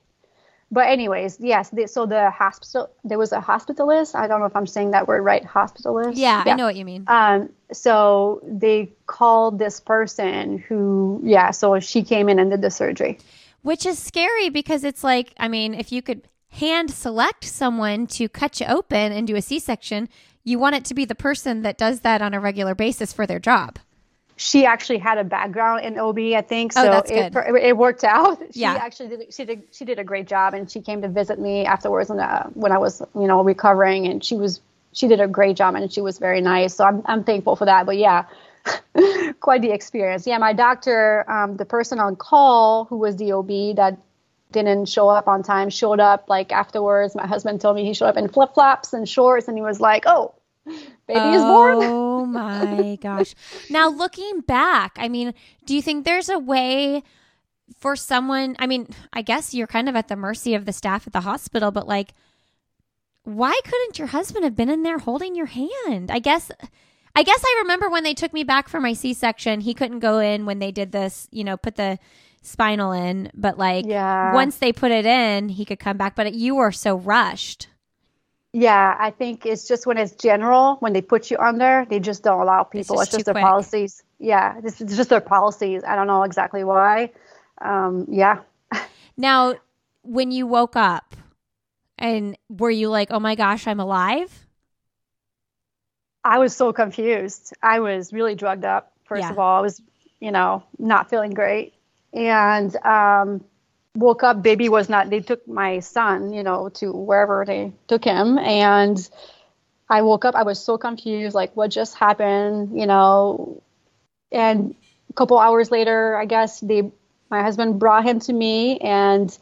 but anyways, yes. The, so the hospital, there was a hospitalist. I don't know if I'm saying that word right. Hospitalist. Yeah, yeah. I know what you mean. Um, so they called this person who, yeah. So she came in and did the surgery. Which is scary because it's like, I mean, if you could hand select someone to cut you open and do a C-section, you want it to be the person that does that on a regular basis for their job she actually had a background in OB, I think. Oh, so oh, that's it, it worked out. She yeah. actually did she did she did a great job and she came to visit me afterwards when, uh, when I was, you know, recovering and she was she did a great job and she was very nice. So I'm I'm thankful for that. But yeah, quite the experience. Yeah, my doctor, um, the person on call who was the OB that didn't show up on time showed up like afterwards. My husband told me he showed up in flip flops and shorts and he was like, "Oh, baby oh, is born. Oh my gosh. Now, looking back, I mean, do you think there's a way for someone? I mean, I guess you're kind of at the mercy of the staff at the hospital, but like, why couldn't your husband have been in there holding your hand? I guess. I guess I remember when they took me back for my C section, he couldn't go in when they did this, you know, put the spinal in, but like yeah. once they put it in, he could come back. But you were so rushed. Yeah, I think it's just when it's general, when they put you under, they just don't allow people. It's just, it's just their quick. policies. Yeah, it's, it's just their policies. I don't know exactly why. Um, yeah. now, when you woke up, and were you like, "Oh my gosh, I'm alive"? I was so confused. I was really drugged up. First yeah. of all, I was, you know, not feeling great, and um, woke up, baby was not, they took my son, you know, to wherever they took him. And I woke up, I was so confused, like, what just happened, you know? And a couple hours later, I guess they, my husband brought him to me. And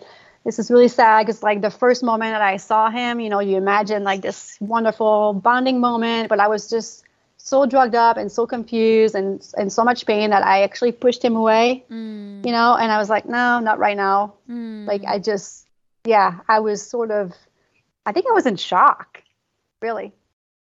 this is really sad because, like, the first moment that I saw him, you know, you imagine like this wonderful bonding moment, but I was just, so drugged up and so confused and and so much pain that I actually pushed him away. Mm. You know, and I was like, no, not right now. Mm. Like I just yeah, I was sort of I think I was in shock. Really.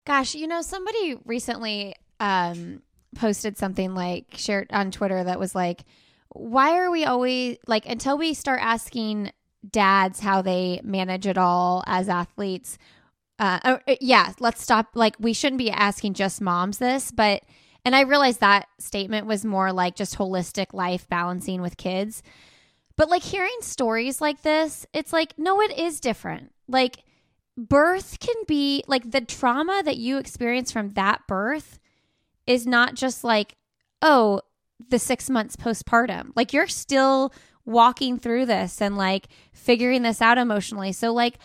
Gosh, you know, somebody recently um posted something like shared on Twitter that was like why are we always like until we start asking dads how they manage it all as athletes? Uh, uh, yeah, let's stop. Like, we shouldn't be asking just moms this, but, and I realized that statement was more like just holistic life balancing with kids. But like hearing stories like this, it's like, no, it is different. Like, birth can be like the trauma that you experience from that birth is not just like, oh, the six months postpartum. Like you're still walking through this and like figuring this out emotionally. So, like,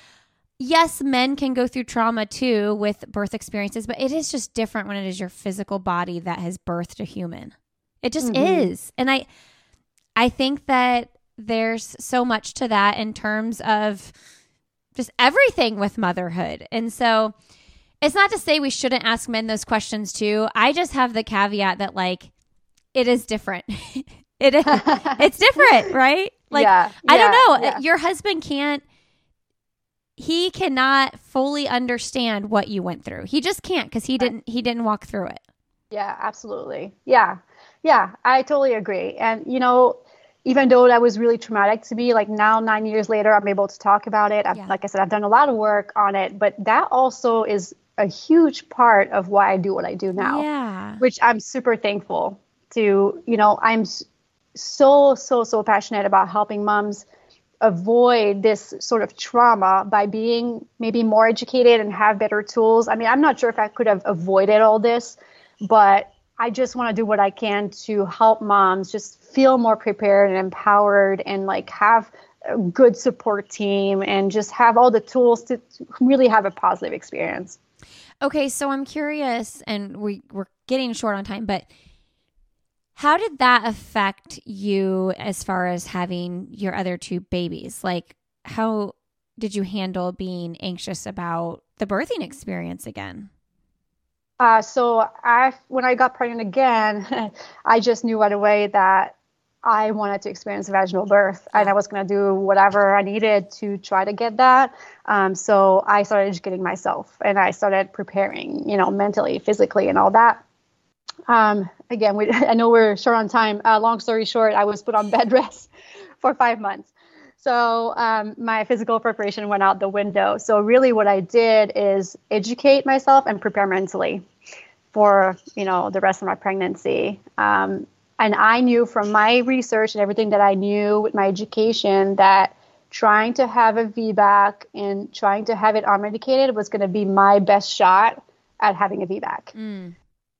yes, men can go through trauma too with birth experiences, but it is just different when it is your physical body that has birthed a human. It just mm-hmm. is. And I I think that there's so much to that in terms of just everything with motherhood. And so it's not to say we shouldn't ask men those questions too. I just have the caveat that like it is different. it is it's different, right? Like yeah, I don't know. Yeah. Your husband can't he cannot fully understand what you went through. He just can't cuz he didn't he didn't walk through it. Yeah, absolutely. Yeah. Yeah, I totally agree. And you know, even though that was really traumatic to me, like now nine years later, I'm able to talk about it. Yeah. Like I said, I've done a lot of work on it, but that also is a huge part of why I do what I do now. Yeah. Which I'm super thankful to. You know, I'm so so so passionate about helping moms avoid this sort of trauma by being maybe more educated and have better tools. I mean, I'm not sure if I could have avoided all this, but I just want to do what I can to help moms just feel more prepared and empowered and like have a good support team and just have all the tools to, really have a positive experience. Okay, so I'm curious, and we, we're getting short on time, but how did that affect you as far as having your other two babies? Like, how did you handle being anxious about the birthing experience again? Uh, so I, when I got pregnant again, I just knew right away that I wanted to experience vaginal birth and I was going to do whatever I needed to try to get that. Um, so I started educating myself and I started preparing, you know, mentally, physically, and all that. Um, again, we, I know we're short on time. Uh, long story short, I was put on bed rest for five months. So um, my physical preparation went out the window. So really, what I did is educate myself and prepare mentally for you know the rest of my pregnancy. Um, and I knew from my research and everything that I knew with my education that trying to have a VBAC and trying to have it unmedicated was going to be my best shot at having a VBAC. Mm.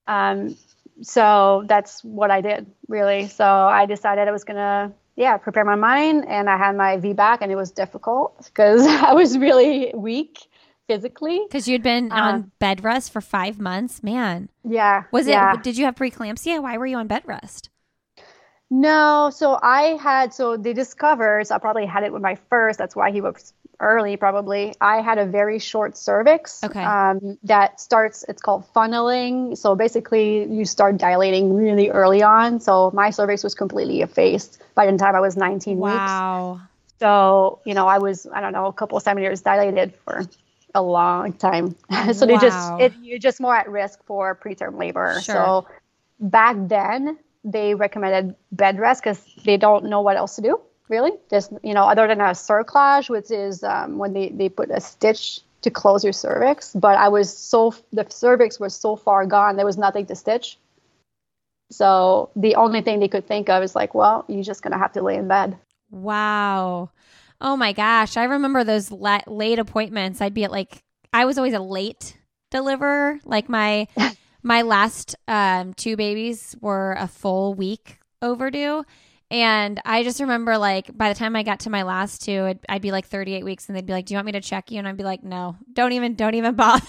Um, so that's what I did, really. So I decided I was going to, yeah, prepare my mind, and I had my VBAC, and it was difficult because I was really weak physically. Because you'd been um, on bed rest for five months, man. Yeah. Was yeah. it? Did you have preeclampsia? Why were you on bed rest? No, so I had so they discovered. So I probably had it with my first. That's why he was early, probably. I had a very short cervix. Okay. Um, that starts. It's called funneling. So basically, you start dilating really early on. So my cervix was completely effaced by the time I was 19 wow. weeks. Wow. So you know, I was I don't know a couple of centimeters dilated for a long time. so wow. they just it, you're just more at risk for preterm labor. Sure. So back then they recommended bed rest because they don't know what else to do really. Just you know other than a cerclage, which is um, when they they put a stitch to close your cervix. But I was so the cervix was so far gone there was nothing to stitch. So the only thing they could think of is like, well, you're just gonna have to lay in bed. Wow. Oh my gosh. I remember those la- late appointments. I'd be at like, I was always a late deliverer. Like my, my last um, two babies were a full week overdue. And I just remember, like, by the time I got to my last two, I'd, I'd, be like 38 weeks, and they'd be like, "Do you want me to check you?" And I'd be like, "No, don't even, don't even bother,"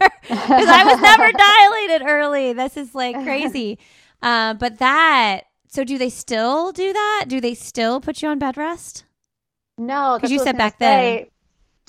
because I was never dilated early. This is like crazy. Uh, but that, so do they still do that? Do they still put you on bed rest? No, because you said back then.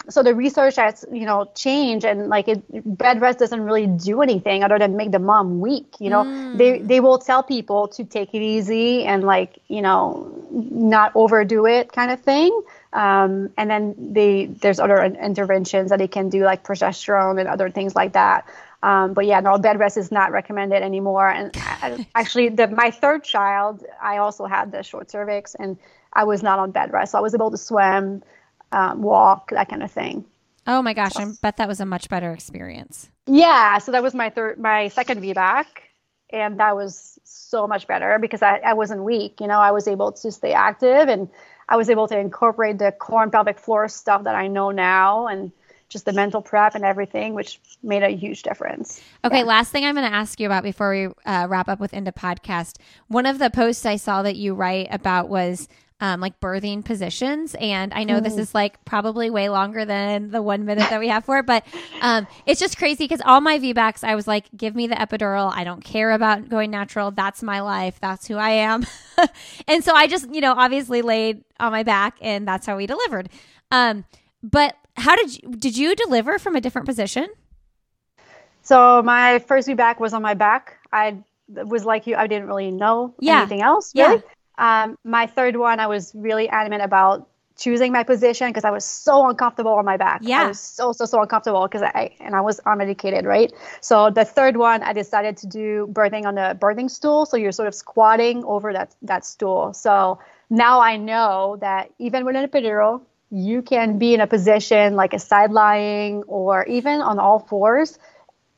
So the research has, you know, changed, and like it, bed rest doesn't really do anything other than make the mom weak. You know, mm. they they will tell people to take it easy and like you know not overdo it, kind of thing. Um, and then they there's other interventions that they can do like progesterone and other things like that. Um, but yeah, no, bed rest is not recommended anymore. And I, actually, the, my third child, I also had the short cervix, and I was not on bed rest. So I was able to swim, um, walk, that kind of thing. Oh my gosh, I bet that was a much better experience. Yeah, so that was my third, my second VBAC, and that was so much better because I, I wasn't weak. You know, I was able to stay active, and I was able to incorporate the core and pelvic floor stuff that I know now, and just the mental prep and everything, which made a huge difference. Okay, yeah. last thing I'm going to ask you about before we uh, wrap up with Into Podcast. One of the posts I saw that you write about was um, like birthing positions. And I know this is like probably way longer than the one minute that we have for it, but um, it's just crazy because all my VBACs, I was like, give me the epidural. I don't care about going natural. That's my life. That's who I am. and so I just, you know, obviously laid on my back and that's how we delivered. Um, but how did you, did you deliver from a different position? So my first VBAC was on my back. I was like you. I didn't really know yeah. anything else. Really. Yeah. Um, my third one, I was really adamant about choosing my position because I was so uncomfortable on my back. Yeah. I was so, so, so uncomfortable because I, and I was unmedicated, right? So the third one, I decided to do birthing on the birthing stool. So you're sort of squatting over that, that stool. So now I know that even with an epidural, you can be in a position like a side lying or even on all fours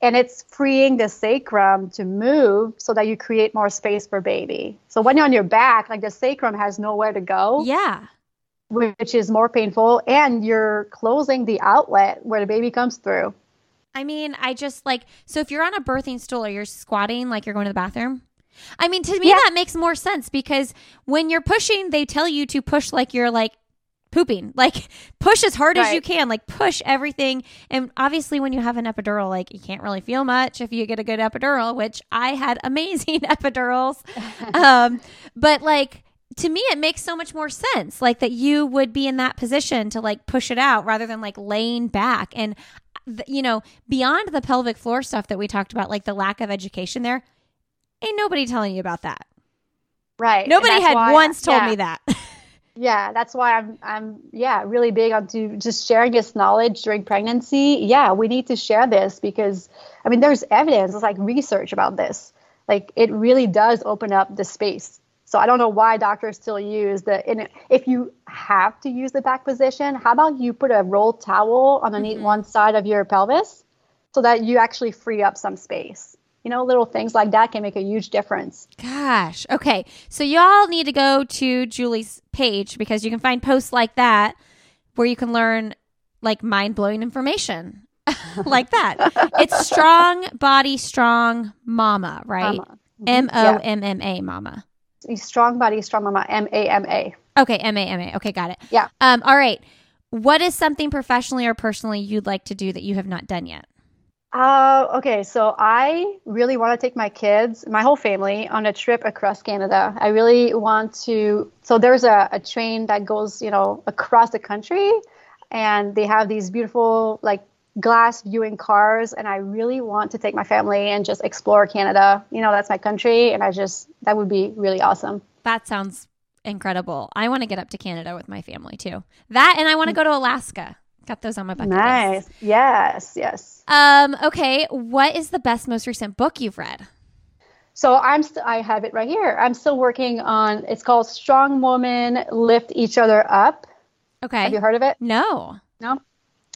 and it's freeing the sacrum to move so that you create more space for baby. So when you're on your back, like the sacrum has nowhere to go. Yeah. Which is more painful and you're closing the outlet where the baby comes through. I mean, I just like so if you're on a birthing stool or you're squatting like you're going to the bathroom. I mean, to me yeah. that makes more sense because when you're pushing, they tell you to push like you're like pooping. Like push as hard right. as you can. Like push everything. And obviously when you have an epidural, like you can't really feel much if you get a good epidural, which I had amazing epidurals. um, but like to me it makes so much more sense like that you would be in that position to like push it out rather than like laying back and you know beyond the pelvic floor stuff that we talked about like the lack of education there ain't nobody telling you about that right nobody had why, once told yeah. me that yeah that's why i'm i'm yeah really big onto just sharing this knowledge during pregnancy. Yeah we need to share this because i mean there's evidence it's like research about this. Like it really does open up the space. So i don't know why doctors still use the in, if you have to use the back position how about you put a rolled towel underneath mm-hmm. one side of your pelvis so that you actually free up some space you know, little things like that can make a huge difference. Gosh. Okay. So y'all need to go to Julie's page because you can find posts like that where you can learn like mind blowing information like that. it's strong body, strong mama, right? Mm-hmm. M O M M A, mama. Strong body, strong mama, M A M A. Okay, M A M A. Okay, got it. Yeah. Um. All right. What is something professionally or personally you'd like to do that you have not done yet? Uh, okay, so I really want to take my kids, my whole family, on a trip across Canada. I really want to. So there's a, a train that goes, you know, across the country, and they have these beautiful like glass viewing cars, and I really want to take my family and just explore Canada. You know, that's my country, and I just that would be really awesome. That sounds incredible. I want to get up to Canada with my family too. That, and I want to go to Alaska. Got those on my bucket nice. list. Yes, yes. Um, okay. What is the best, most recent book you've read? So I'm st- I have it right here. I'm still working on. It's called Strong Women Lift Each Other Up. Okay. Have you heard of it? No. No.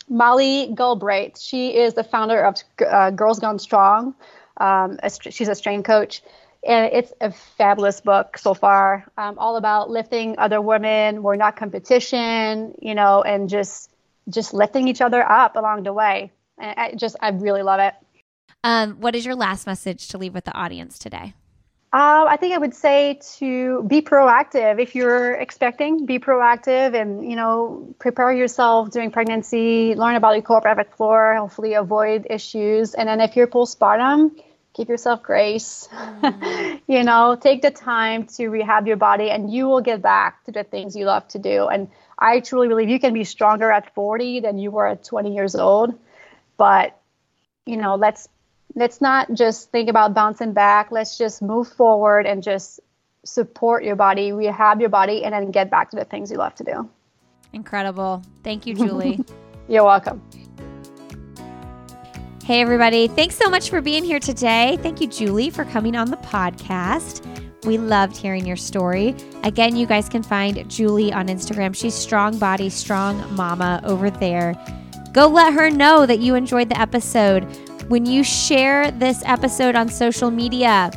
Molly Galbraith. She is the founder of uh, Girls Gone Strong. Um, a, she's a strength coach, and it's a fabulous book so far. Um, all about lifting other women. We're not competition, you know, and just just lifting each other up along the way. And I just, I really love it. Um, what is your last message to leave with the audience today? Uh, I think I would say to be proactive. If you're expecting, be proactive and, you know, prepare yourself during pregnancy, learn about your core pelvic floor, hopefully avoid issues. And then if you're postpartum, give yourself grace. Mm. you know, take the time to rehab your body and you will get back to the things you love to do. And I truly believe you can be stronger at 40 than you were at 20 years old. But, you know, let's let's not just think about bouncing back. Let's just move forward and just support your body, rehab your body, and then get back to the things you love to do. Incredible. Thank you, Julie. You're welcome. Hey, everybody. Thanks so much for being here today. Thank you, Julie, for coming on the podcast. We loved hearing your story. Again, you guys can find Julie on Instagram. She's Strong Body, Strong Mama over there. Go let her know that you enjoyed the episode. When you share this episode on social media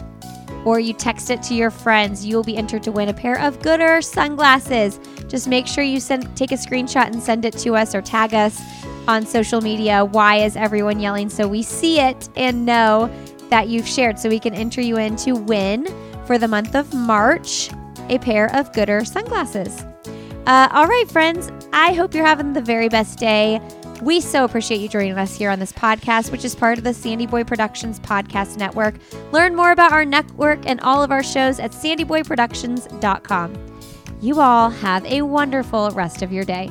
or you text it to your friends, you will be entered to win a pair of Goodr sunglasses. Just make sure you send take a screenshot and send it to us or tag us on social media. Why is everyone yelling? So we see it and know that you've shared so we can enter you in to win for the month of March a pair of Goodr sunglasses. Uh, all right, friends, I hope you're having the very best day. We so appreciate you joining us here on this podcast, which is part of the SandyBoy Productions Podcast Network. Learn more about our network and all of our shows at sandyboyproductions.com. You all have a wonderful rest of your day.